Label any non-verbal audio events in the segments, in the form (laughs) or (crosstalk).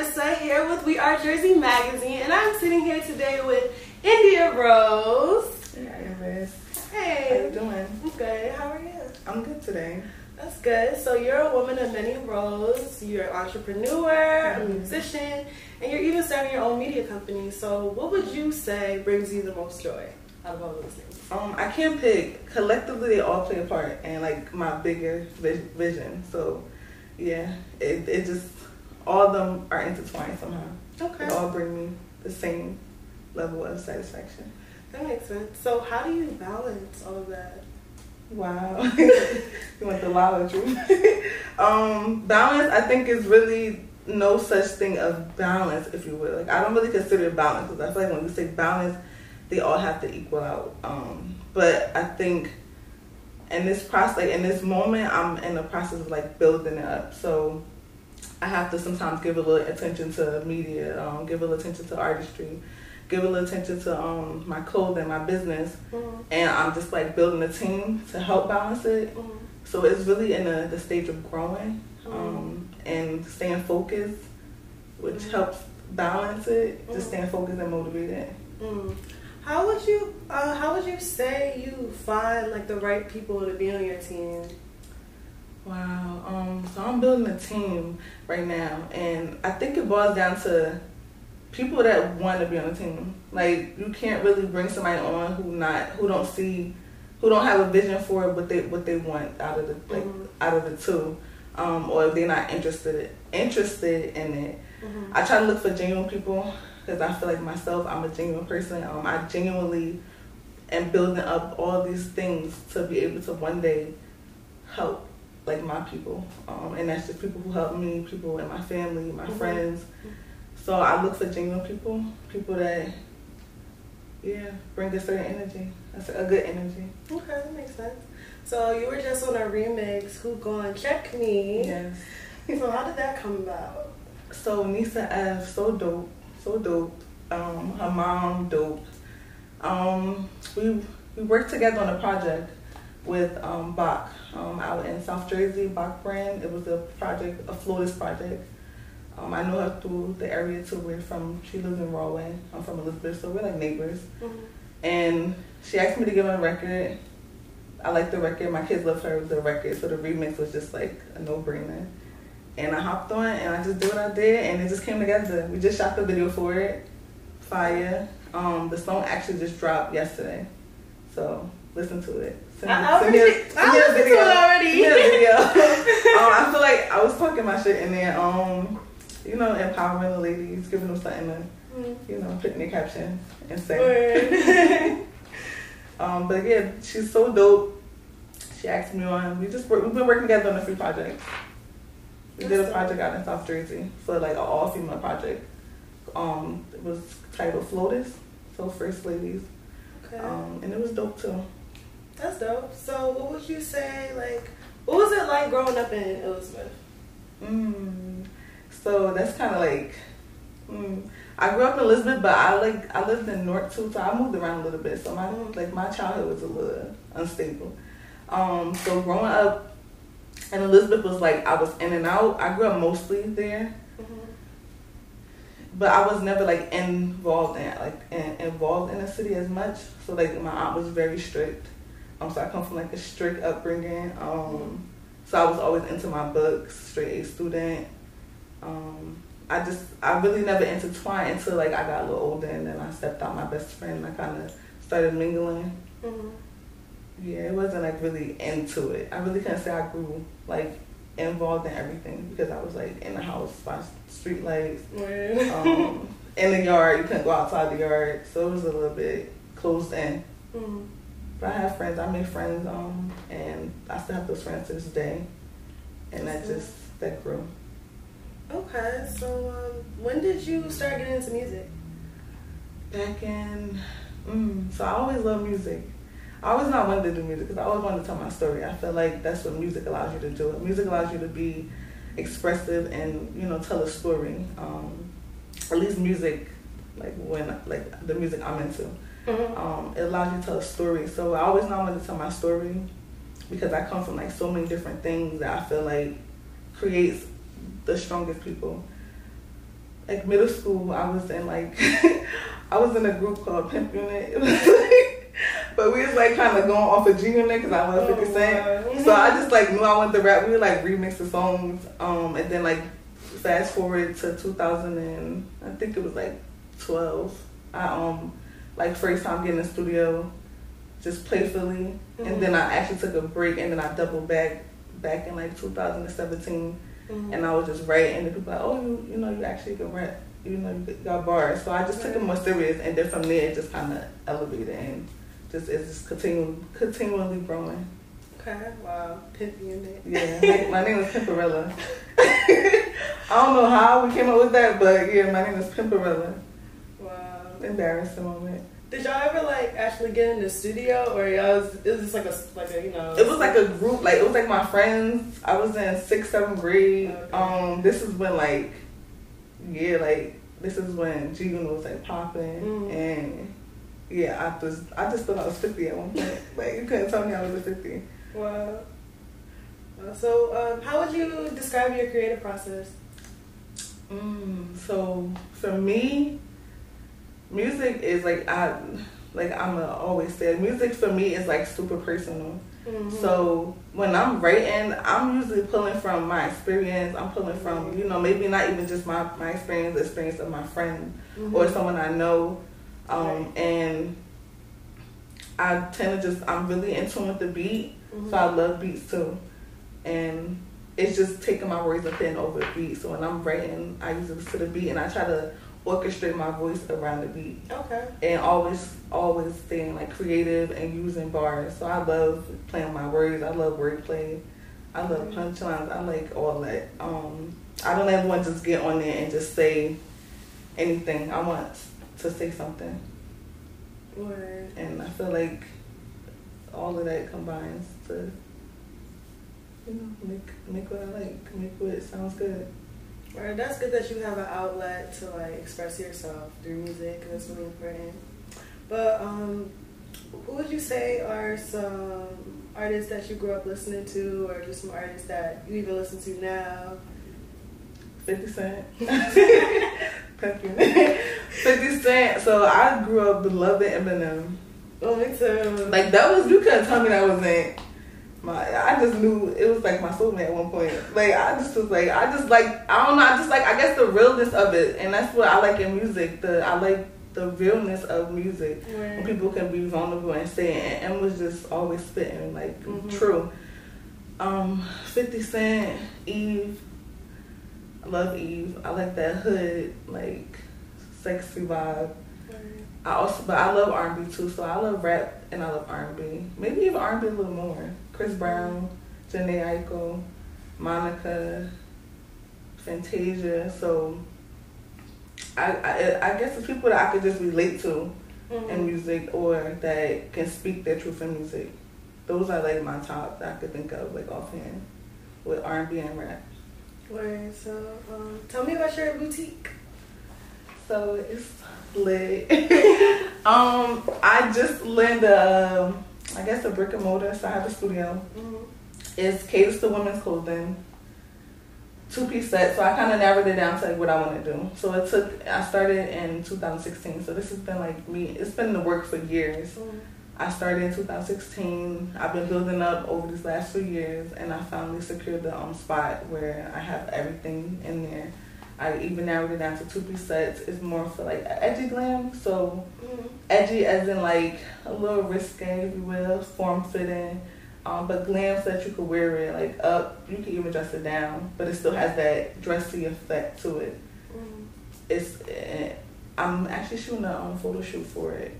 Irissah here with We Are Jersey Magazine, and I'm sitting here today with India Rose. Hey, Iris. Hey. How you doing? I'm good. How are you? I'm good today. That's good. So you're a woman of many roles. You're an entrepreneur, a musician, and you're even starting your own media company. So what would you say brings you the most joy out of all those things? Um, I can't pick. Collectively, they all play a part in like my bigger vision. So, yeah, it it just all of them are intertwined somehow. Okay. They all bring me the same level of satisfaction. That makes sense. So how do you balance all of that? Wow. (laughs) you want the lava truth. (laughs) um, balance, I think, is really no such thing of balance, if you will. Like, I don't really consider it balance because I feel like when we say balance, they all have to equal out. Um, but I think in this process, like, in this moment, I'm in the process of like building it up. So I have to sometimes give a little attention to media, um, give a little attention to artistry, give a little attention to um, my clothing, my business Mm-hmm. and I'm just like building a team to help balance it. Mm-hmm. So it's really in the, the stage of growing um, and staying focused, which Mhm. helps balance it. Just Mhm. staying focused and motivated. How would you uh, how would you say you find like the right people to be on your team? Wow. Um, so I'm building a team right now, and I think it boils down to people that want to be on the team. Like you can't really bring somebody on who not who don't see who don't have a vision for what they what they want out of the like Mhm. out of the two, um, or if they're not interested interested in it. Mm-hmm. I try to look for genuine people because I feel like myself, I'm a genuine person. Um, I genuinely am building up all these things to be able to one day help like my people, um, and that's just people who help me, people in my family, my Mhm. friends. So I look for genuine people, people that yeah bring a certain energy, that's a good energy. Okay, that makes sense. So you were just on a remix. Who gonna check me? Yes. So how did that come about? So Nisa F, so dope, so dope. Um, her mom, dope. Um, we we worked together on a project with um, Bach um, out in South Jersey, Bach brand. It was a project, a Flotus project. Um, I know her through the area too. We're from, she lives in Rahway. I'm from Elizabeth, so we're like neighbors. Mm-hmm. And she asked me to give her a record. I like the record. My kids love her the record, so the remix was just like a no brainer. And I hopped on and I just did what I did, and it just came together. We just shot the video for it. Fire. Um, the song actually just dropped yesterday, so listen to it. I- I send me a- appreciate- send me I a listened to video. already. (laughs) (laughs) Video. um, I feel like I was talking my shit in there. Um, you know, empowering the ladies, giving them something to, you know, put in their caption and say. (laughs) Um, but yeah, she's so dope. She asked me on. We just work, we've been working together on a few projects. We did a That's project out in South Jersey for like an all female project. Um, it was titled Flotus, so First Ladies, okay. um, and it was dope too. That's dope. So what would you say like what was it like growing up in Elizabeth? Mm. So that's kind of like. Mm. I grew up in Elizabeth, but I like I lived in Newark too, so I moved around a little bit. So my like my childhood was a little unstable. Um, so growing up in Elizabeth was like I was in and out. I grew up mostly there, but I was never like involved in like in, involved in the city as much. So like my aunt was very strict. Um, so I come from like a strict upbringing. Um, so I was always into my books, straight A student. Um, I just I really never intertwined until like I got a little older and then I stepped out my best friend and I kind of started mingling. Mm-hmm. Yeah, it wasn't like really into it. I really couldn't say I grew like involved in everything because I was like in the house by street lights, um, (laughs) in the yard. You couldn't go outside the yard, so it was a little bit closed in. Mhm. But I have friends. I made friends, um, and I still have those friends to this day, and that just that grew. Okay, so um, when did you start getting into music? Back in, mm, so I always love music. I always not wanted to do music because I always wanted to tell my story. I feel like that's what music allows you to do. Music allows you to be expressive and you know tell a story. Um, at least music, like when like the music I'm into, Mm-hmm. um, it allows you to tell a story. So I always not wanted to tell my story because I come from like so many different things that I feel like creates the strongest people. like middle school, I was in like (laughs) I was in a group called Pimp Unit. (laughs) but we was like kind of going off of G Unit because I was 50 Cent. Oh, so I just like knew I wanted to rap. We would like remix the songs, um, and then like fast forward to 2000 and I think it was like 12. I um like first time getting in the studio, just playfully, mm-hmm. and then I actually took a break and then I doubled back back in like 2017, mm-hmm. and I was just writing and people like, oh you you know you actually can rap, you know you got bars. So I just took it more serious, and then from there it just kind of elevated and just it's just continually continually growing. Okay, wow, Pimp Unit. Yeah, my, my name is Pimperella. (laughs) I don't know how we came up with that, but yeah, my name is Pimperella. Wow. Embarrassing moment. Did y'all ever like actually get in the studio, or y'all was, it was just like a like a you know? It was like a group. Like it was like my friends. I was in sixth, seventh grade. Okay. Um, this is when like, yeah, like this is when G Unit was like popping, mm. and yeah, I just I just thought I was fifty at one point. (laughs) like you couldn't tell me I was fifty. Wow. So, um, how would you describe your creative process? Mm, so for me, music is like I like I'm always say music for me is like super personal. Mm-hmm. So when I'm writing, I'm usually pulling from my experience. I'm pulling from you know maybe not even just my my experience, the experience of my friend mm-hmm. or someone I know, um, right. and I tend to just I'm really in tune with the beat Mm-hmm. So I love beats too. And it's just taking my words and putting over beat. So when I'm writing, I use it to the beat and I try to orchestrate my voice around the beat. Okay. And always, always staying like creative and using bars. So I love playing my words. I love wordplay. I love mm-hmm. punchlines. I like all that. Um, I don't ever want to just get on there and just say anything. I want to say something. Word. And I feel like all of that combines to you know make make what I like, make what sounds good. Right, that's good that you have an outlet to like express yourself through music. And that's really important. But um, who would you say are some artists that you grew up listening to, or just some artists that you even listen to now? Fifty Cent. (laughs) (laughs) Fifty Cent. So I grew up loving Eminem. Oh, me too. Like that was you couldn't tell me that wasn't my. I just knew it was like my soulmate at one point. Like I just was like I just like I don't know. I just like I guess the realness of it, and that's what I like in music. The I like the realness of music right. when people can be vulnerable and say it. And was just always spitting like mm-hmm. true. Um, Fifty Cent, Eve. I love Eve. I like that hood like sexy vibe. I also, but I love R and B too. So I love rap and I love R and B. Maybe even R and B a little more. Chris Brown, Jhené Aiko, Monica, Fantasia. So I, I, I guess it's people that I could just relate to mm-hmm. in music or that can speak their truth in music. Those are like my top that I could think of like offhand with R and B and rap. Right. So um, tell me about your boutique. So it's lit. (laughs) um, I just lend a, um, I guess a brick and mortar. So I have a studio. Mm-hmm. It's caters to women's clothing. Two piece set. So I kind of narrowed it down to like what I want to do. So it took. I started in 2016. So this has been like me. It's been in the work for years. Mm-hmm. I started in 2016. I've been building up over these last few years, and I finally secured the um, spot where I have everything in there. I even narrowed it down to two piece sets. It's more for like edgy glam. So mm-hmm. edgy as in like a little risque, if you will, form fitting. Um, but glam so that you could wear it like up. You can even dress it down, but it still has that dressy effect to it. Mm-hmm. It's. Uh, I'm actually shooting a um, photo shoot for it.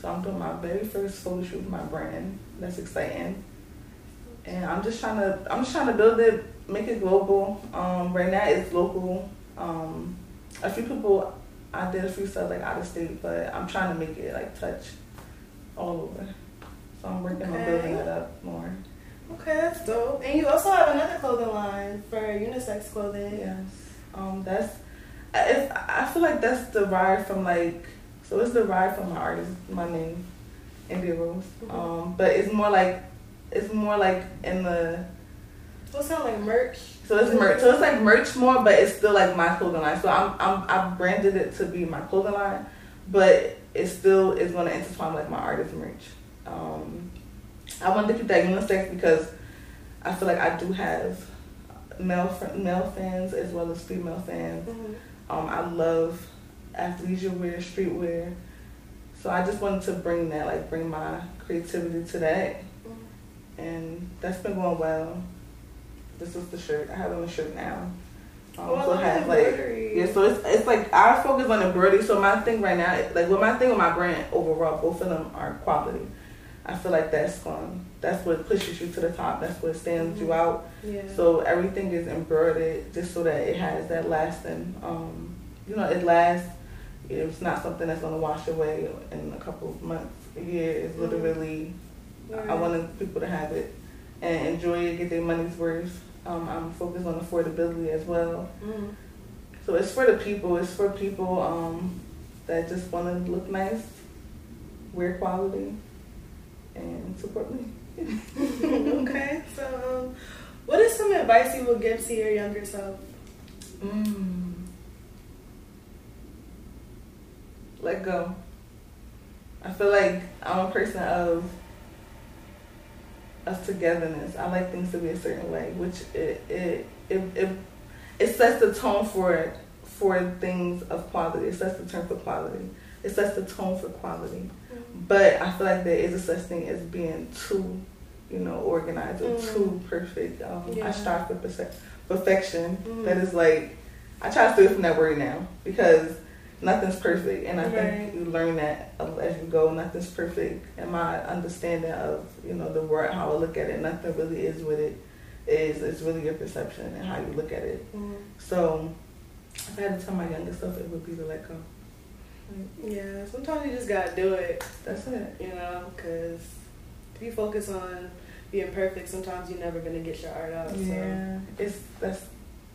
So I'm doing my very first photo shoot with my brand. That's exciting. And I'm just trying to I'm just trying to build it, make it global. Um, right now it's local um, a few people, I did a few stuff like out of state, but I'm trying to make it like touch all over. So I'm working okay. on building it up more. Okay, that's dope. And you also have another clothing line for unisex clothing. Yes. Um, that's. It's, I feel like that's derived from like. So it's derived from my artist, my name, India Rose. Mm-hmm. Um, but it's more like, it's more like in the it sounds like merch. So it's merch. So it's like merch more, but it's still like my clothing line. So I'm I'm I branded it to be my clothing line, but it still is going to intertwine like my artist merch. Um, I wanted to keep that unisex because I feel like I do have male male fans as well as female fans. Mm-hmm. Um, I love athleisure wear, streetwear. So I just wanted to bring that, like bring my creativity to that. Mm-hmm. And that's been going well. This is the shirt. I have on the shirt now. Um, oh, so I have like yeah, so it's it's like I focus on embroidery. So my thing right now, like with my thing with my brand overall, both of them are quality. I feel like that's going that's what pushes you to the top. That's what stands mm-hmm. you out. Yeah. So everything is embroidered just so that it has that lasting. Um, you know, it lasts. It's not something that's gonna wash away in a couple of months, a year. It's mm-hmm. literally. Mm-hmm. I want people to have it and enjoy it, get their money's worth. Um, I'm focused on affordability as well. Mm-hmm. So it's for the people. It's for people um, that just want to look nice, wear quality, and support me. (laughs) okay, so um, what is some advice you would give to your younger self? Mm. Let go. I feel like I'm a person of of togetherness. I like things to be a certain way, which it it it it, it sets the tone for it for things of quality. It sets the tone for quality. It sets the tone for quality. Mm-hmm. But I feel like there is a such thing as being too, you know, organized or mm-hmm. too perfect. Um, yeah. I strive for perfection. Mm-hmm. That is like I try to stay from that word now because nothing's perfect, and I right. think you learn that as you go. Nothing's perfect, and my understanding of you know the word, how I look at it, nothing really is what it is. It's really your perception and how you look at it. Mm-hmm. So, if I had to tell my younger self, it would be to let go. Yeah, sometimes you just gotta do it. That's it. You know, because if you focus on being perfect, sometimes you're never gonna get your art out. Yeah, so. it's that's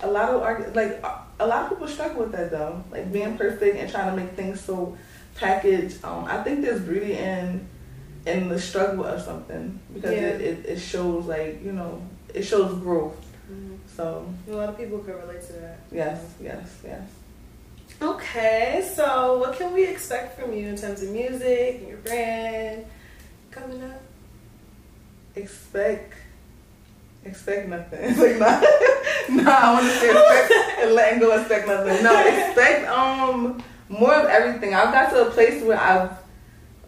a lot of. Like a lot of people struggle with that though, like being perfect and trying to make things so packaged. Um, I think there's beauty in in the struggle of something because yeah. it, it, it, shows like you know it shows growth. Mm-hmm. So a lot of people can relate to that. Yes, yes, yes. Okay, so what can we expect from you in terms of music and your brand coming up? Expect expect nothing. (laughs) like not, (laughs) no, I want to say expect and letting go. Expect nothing. No, (laughs) expect um more of everything. I've got to a place where I've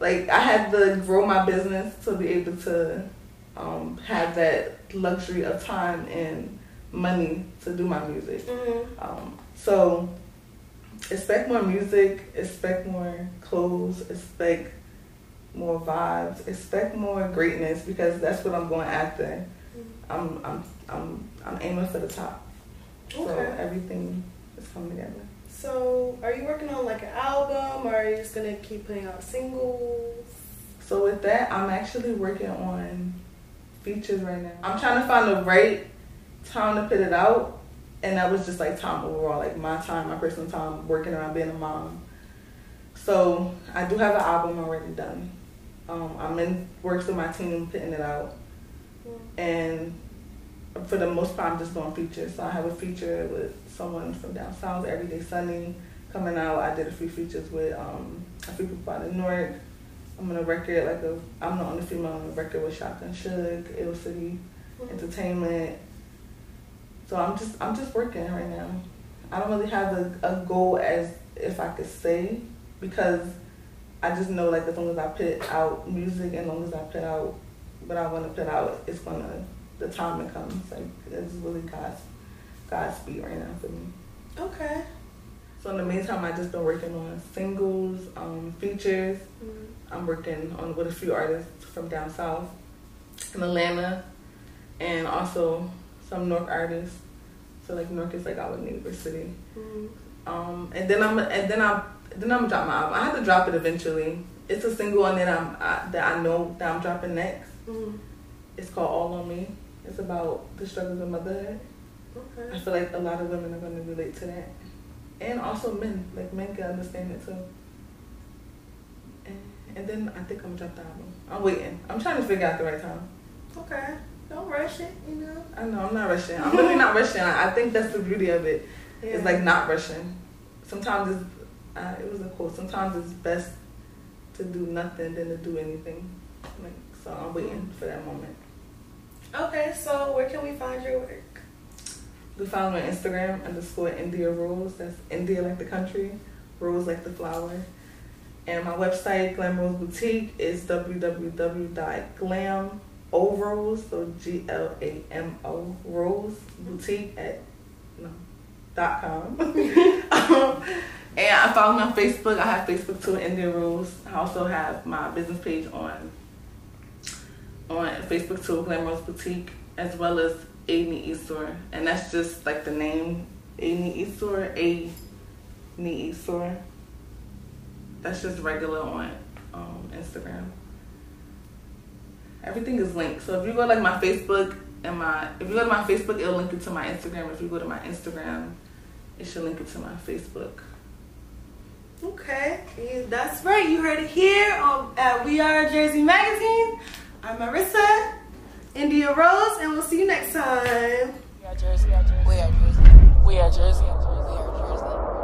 like I had to grow my business to be able to um, have that luxury of time and money to do my music. Mm-hmm. Um, so expect more music, expect more clothes, expect more vibes, expect more greatness because that's what I'm going after. I'm I'm I'm I'm aiming for the top. Okay. So everything is coming together. So are you working on like an album or are you just gonna keep putting out singles? So with that, I'm actually working on features right now. I'm trying to find the right time to put it out, and that was just like time overall, like my time, my personal time, working around being a mom. So I do have an album already done. Um, I'm in works with my team putting it out and for the most part, I'm just doing features. So I have a feature with someone from down south, Everyday Sunny, coming out. I did a few features with um, a few people out in Newark. I'm on a record, like a, I'm the only female on the record with Shotgun Suge, Ill City mm-hmm. Entertainment. So I'm just, I'm just working right now. I don't really have a, a goal as if I could say because I just know like as long as I put out music and as long as I put out what I want to put out is gonna the time it comes. Like it's really God's God's speed right now for me. Okay. So in the meantime, I just been working on singles, um, features. Mm-hmm. I'm working on with a few artists from down south, in Atlanta, and also some Newark artists. So like Newark is like our neighbor city. Mm-hmm. Um, and then I'm and then I'm then I'm gonna drop my album. I have to drop it eventually. It's a single, and then I'm I, that I know that I'm dropping next. Mm-hmm. It's called All on Me. It's about the struggles of motherhood. Okay. I feel like a lot of women are going to relate to that, and also men. Like men can understand it too. And, and then I think I'm gonna drop the album. I'm waiting. I'm trying to figure out the right time. Okay. don't rush it, you know. I know I'm not rushing. I'm really not rushing. I think that's the beauty of it. Yeah. It's like not rushing. Sometimes it's uh, it was a quote. Sometimes it's best to do nothing than to do anything. Like so, I'm waiting for that moment. Okay, so where can we find your work? We me on Instagram underscore India Rose. That's India like the country, rose like the flower. And my website, GlamoRose Boutique, is www.glamorose, so G L A M O Rose Boutique at no, dot com. (laughs) um, and I follow me on Facebook. I have Facebook too, India Rose. I also have my business page on on Facebook too, GlamoRose Boutique, as well as Amy Esor. And that's just like the name Amy Esor, A Ni Esor. That's just regular on um, Instagram. Everything is linked. So if you go like my Facebook and my if you go to my Facebook, it'll link it to my Instagram. If you go to my Instagram, it should link it to my Facebook. Okay, that's right. You heard it here on at We Are Jersey Magazine. I'm Irissah, India Rose, and we'll see you next time. We are Jersey. We are Jersey. We are Jersey. We are Jersey.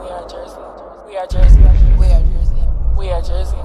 We are Jersey. We are Jersey. We are Jersey. We are Jersey.